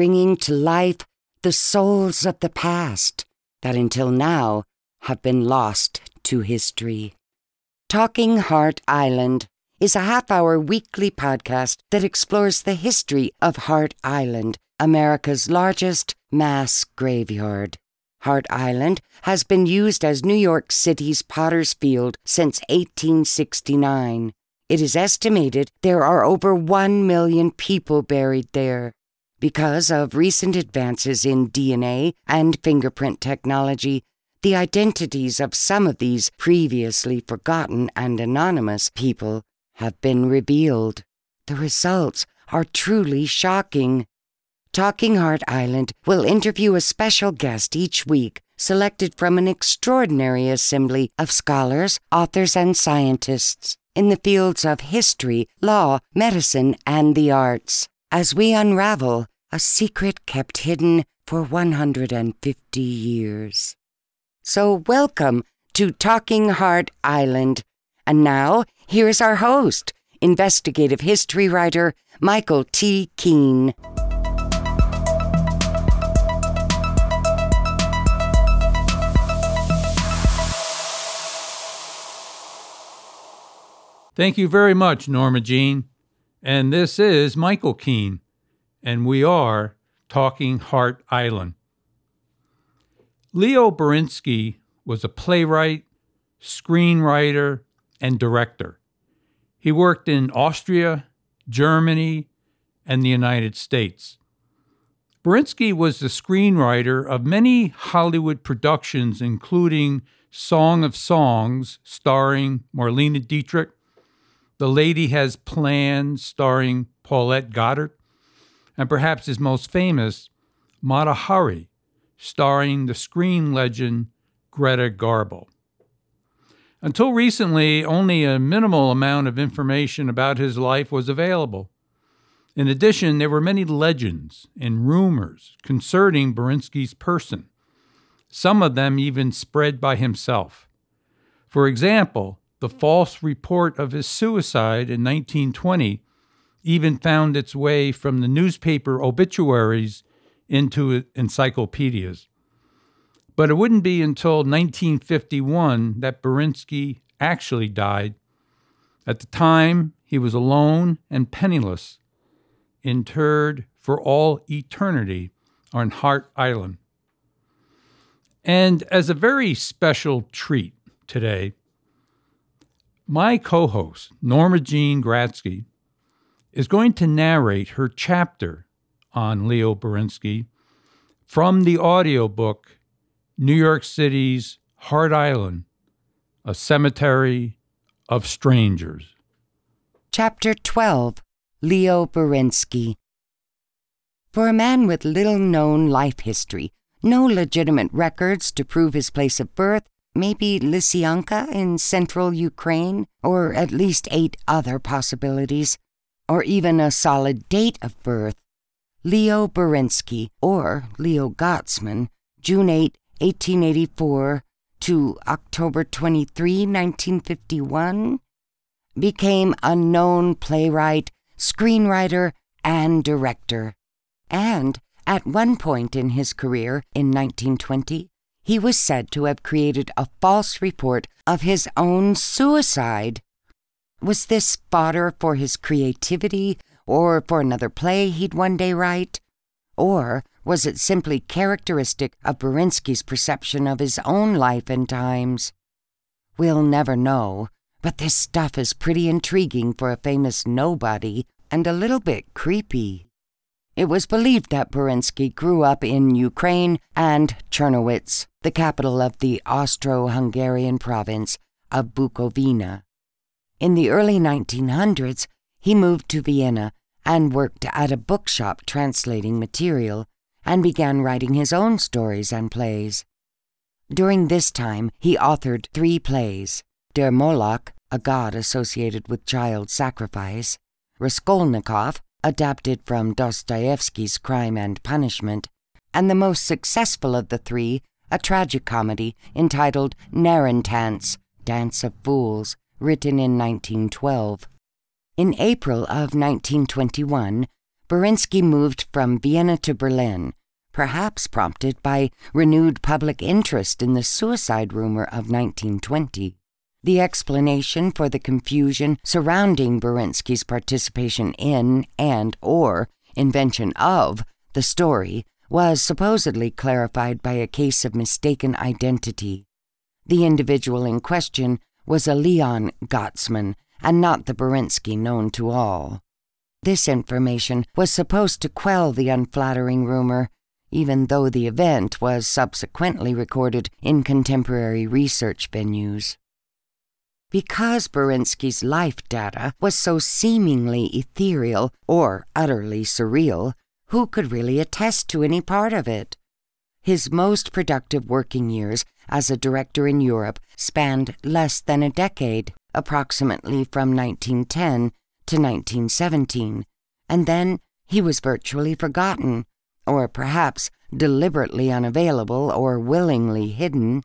bringing to life the souls of the past that until now have been lost to history. Talking Hart Island is a half hour weekly podcast that explores the history of Hart Island, America's largest mass graveyard. Hart Island has been used as New York City's Potter's Field since 1869. It is estimated there are over 1 million people buried there. Because of recent advances in DNA and fingerprint technology, the identities of some of these previously forgotten and anonymous people have been revealed. The results are truly shocking. Talking Hart Island will interview a special guest each week, selected from an extraordinary assembly of scholars, authors, and scientists in the fields of history, law, medicine, and the arts, as we unravel a secret kept hidden for 150 years. So, welcome to Talking Hart Island. And now, here's our host, investigative history writer Michael T. Keene. Thank you very much, Norma Jean. And this is Michael Keene, and we are Talking Hart Island. Leo Berinsky was a playwright, screenwriter, and director. He worked in Austria, Germany, and the United States. Berinsky was the screenwriter of many Hollywood productions, including Song of Songs, starring Marlene Dietrich, the Lady Has Plans, starring Paulette Goddard, and perhaps his most famous, Mata Hari, starring the screen legend Greta Garbo. Until recently, only a minimal amount of information about his life was available. In addition, there were many legends and rumors concerning Berinsky's person, some of them even spread by himself. For example, the false report of his suicide in 1920 even found its way from the newspaper obituaries into encyclopedias. But it wouldn't be until 1951 that Berinsky actually died. At the time, he was alone and penniless, interred for all eternity on Hart Island. And as a very special treat today, my co host, Norma Jean Gratzky, is going to narrate her chapter on Leo Berinsky from the audiobook New York City's Hart Island, a cemetery of strangers. Chapter 12 Leo Berinsky. For a man with little known life history, no legitimate records to prove his place of birth, Maybe Lysyanka in central Ukraine, or at least eight other possibilities, or even a solid date of birth. Leo Berinsky, or Leo Gotzman, June 8, 1884 to October 23, 1951, became a known playwright, screenwriter, and director. And at one point in his career, in 1920, he was said to have created a false report of his own suicide. Was this fodder for his creativity or for another play he'd one day write? Or was it simply characteristic of Berinsky's perception of his own life and times? We'll never know, but this stuff is pretty intriguing for a famous nobody and a little bit creepy. It was believed that Berinsky grew up in Ukraine and Czernowitz, the capital of the Austro Hungarian province of Bukovina. In the early 1900s, he moved to Vienna and worked at a bookshop translating material and began writing his own stories and plays. During this time, he authored three plays Der Moloch, a god associated with child sacrifice, Raskolnikov, adapted from Dostoevsky's Crime and Punishment, and the most successful of the three, a tragic comedy entitled Narrentanz, Dance of Fools, written in 1912. In April of 1921, Burinsky moved from Vienna to Berlin, perhaps prompted by renewed public interest in the suicide rumor of 1920. The explanation for the confusion surrounding Burinsky's participation in and or invention of the story was supposedly clarified by a case of mistaken identity. The individual in question was a Leon Gottesman and not the Burinsky known to all. This information was supposed to quell the unflattering rumor, even though the event was subsequently recorded in contemporary research venues. Because Burinsky's life data was so seemingly ethereal or utterly surreal, who could really attest to any part of it? His most productive working years as a director in Europe spanned less than a decade, approximately from 1910 to 1917, and then he was virtually forgotten, or perhaps deliberately unavailable or willingly hidden.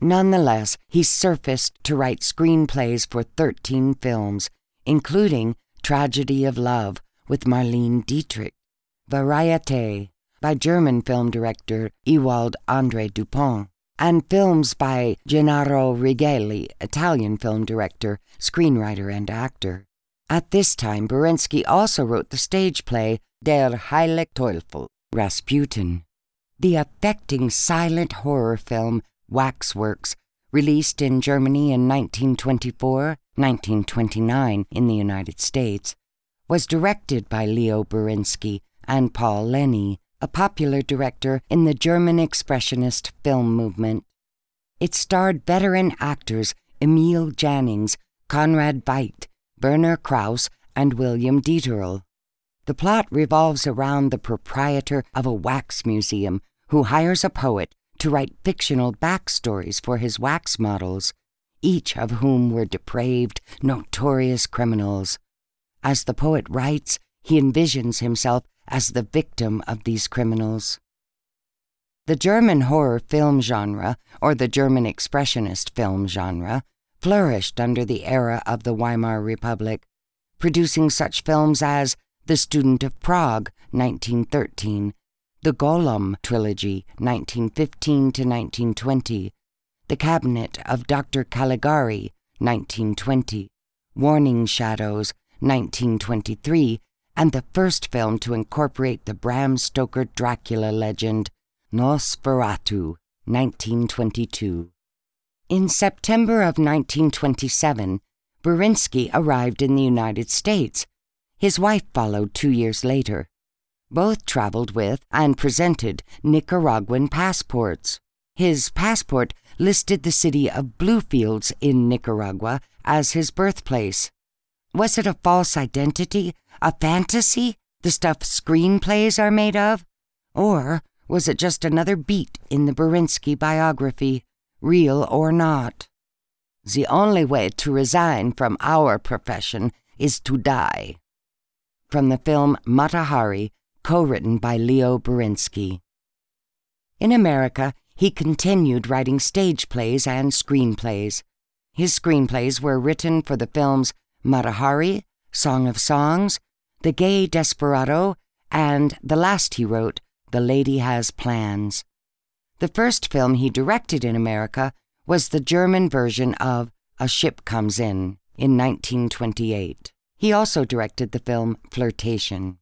Nonetheless, he surfaced to write screenplays for 13 films, including Tragedy of Love with Marlene Dietrich, Variete by German film director Ewald Andre Dupont, and films by Gennaro Righelli, Italian film director, screenwriter, and actor. At this time, Burinsky also wrote the stage play Der Heilige Teufel, Rasputin. The affecting silent horror film Waxworks, released in Germany in 1924 1929 in the United States, was directed by Leo Burinsky and Paul Leni, a popular director in the German Expressionist film movement. It starred veteran actors Emil Jannings, Conrad Veidt, Werner Krauss, and William Dieterle. The plot revolves around the proprietor of a wax museum who hires a poet to write fictional backstories for his wax models, each of whom were depraved, notorious criminals. As the poet writes, he envisions himself as the victim of these criminals. The German horror film genre, or the German expressionist film genre, flourished under the era of the Weimar Republic, producing such films as The Student of Prague, 1913, The Golem Trilogy, 1915 to 1920, The Cabinet of Dr. Caligari, 1920, Warning Shadows, 1923, and the first film to incorporate the Bram Stoker Dracula legend, Nosferatu, 1922. In September of 1927, Burinsky arrived in the United States. His wife followed two years later. Both traveled with and presented Nicaraguan passports. His passport listed the city of Bluefields in Nicaragua as his birthplace. Was it a false identity, a fantasy, the stuff screenplays are made of? Or was it just another beat in the Burinsky biography, real or not? The only way to resign from our profession is to die. From the film Mata Hari, co written by Leo Burinsky. In America, he continued writing stage plays and screenplays. His screenplays were written for the films Mata Hari, Song of Songs, The Gay Desperado, and the last he wrote, The Lady Has Plans. The first film he directed in America was the German version of A Ship Comes In in 1928. He also directed the film Flirtation.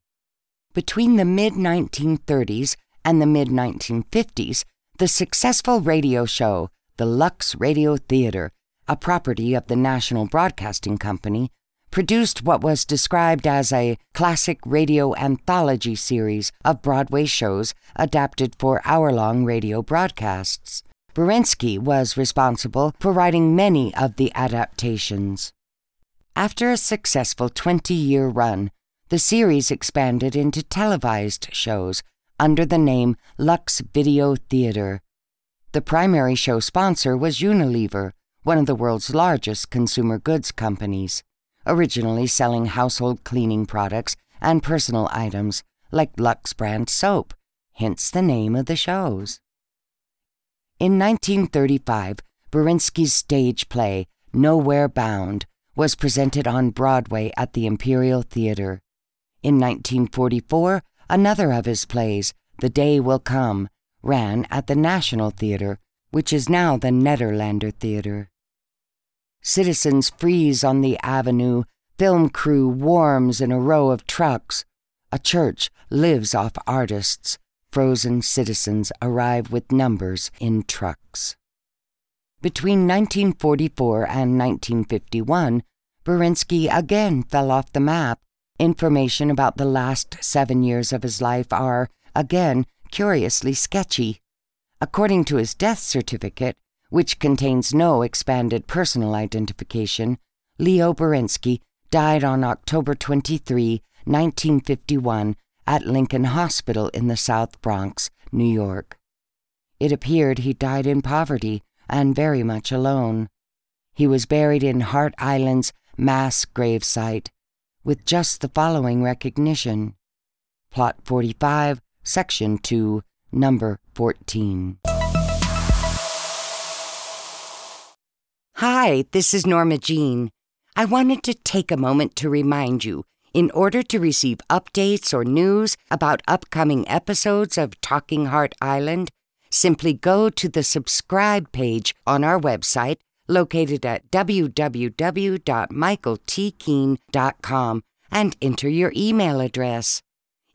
Between the mid 1930s and the mid 1950s, the successful radio show, The Lux Radio Theater, a property of the National Broadcasting Company, produced what was described as a classic radio anthology series of Broadway shows adapted for hour long radio broadcasts. Burinsky was responsible for writing many of the adaptations. After a successful 20 year run, the series expanded into televised shows under the name Lux Video Theater. The primary show sponsor was Unilever, one of the world's largest consumer goods companies, originally selling household cleaning products and personal items like Lux brand soap, hence the name of the shows. In 1935, Burinsky's stage play, Nowhere Bound, was presented on Broadway at the Imperial Theater. In 1944, another of his plays, The Day Will Come, ran at the National Theatre, which is now the Nederlander Theatre. Citizens freeze on the avenue, film crew warms in a row of trucks. A church lives off artists. Frozen citizens arrive with numbers in trucks. Between 1944 and 1951, Berinsky again fell off the map. Information about the last seven years of his life are, again, curiously sketchy. According to his death certificate, which contains no expanded personal identification, Leo Berinsky died on October 23, 1951, at Lincoln Hospital in the South Bronx, New York. It appeared he died in poverty and very much alone. He was buried in Hart Island's mass gravesite with just the following recognition Plot 45, Section 2, Number 14. Hi, this is Norma Jean. I wanted to take a moment to remind you in order to receive updates or news about upcoming episodes of Talking Hart Island, simply go to the subscribe page on our website located at www.michaeltkeen.com and enter your email address.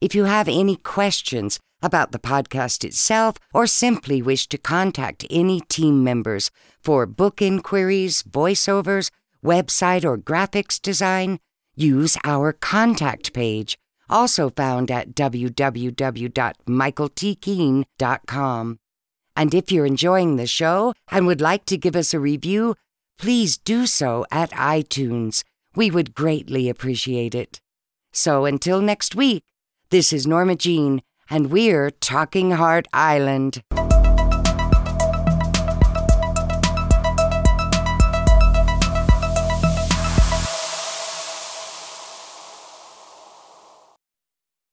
If you have any questions about the podcast itself or simply wish to contact any team members for book inquiries, voiceovers, website or graphics design, use our contact page, also found at www.michaeltkeen.com. And if you're enjoying the show and would like to give us a review, please do so at iTunes. We would greatly appreciate it. So until next week, this is Norma Jean, and we're Talking Hart Island.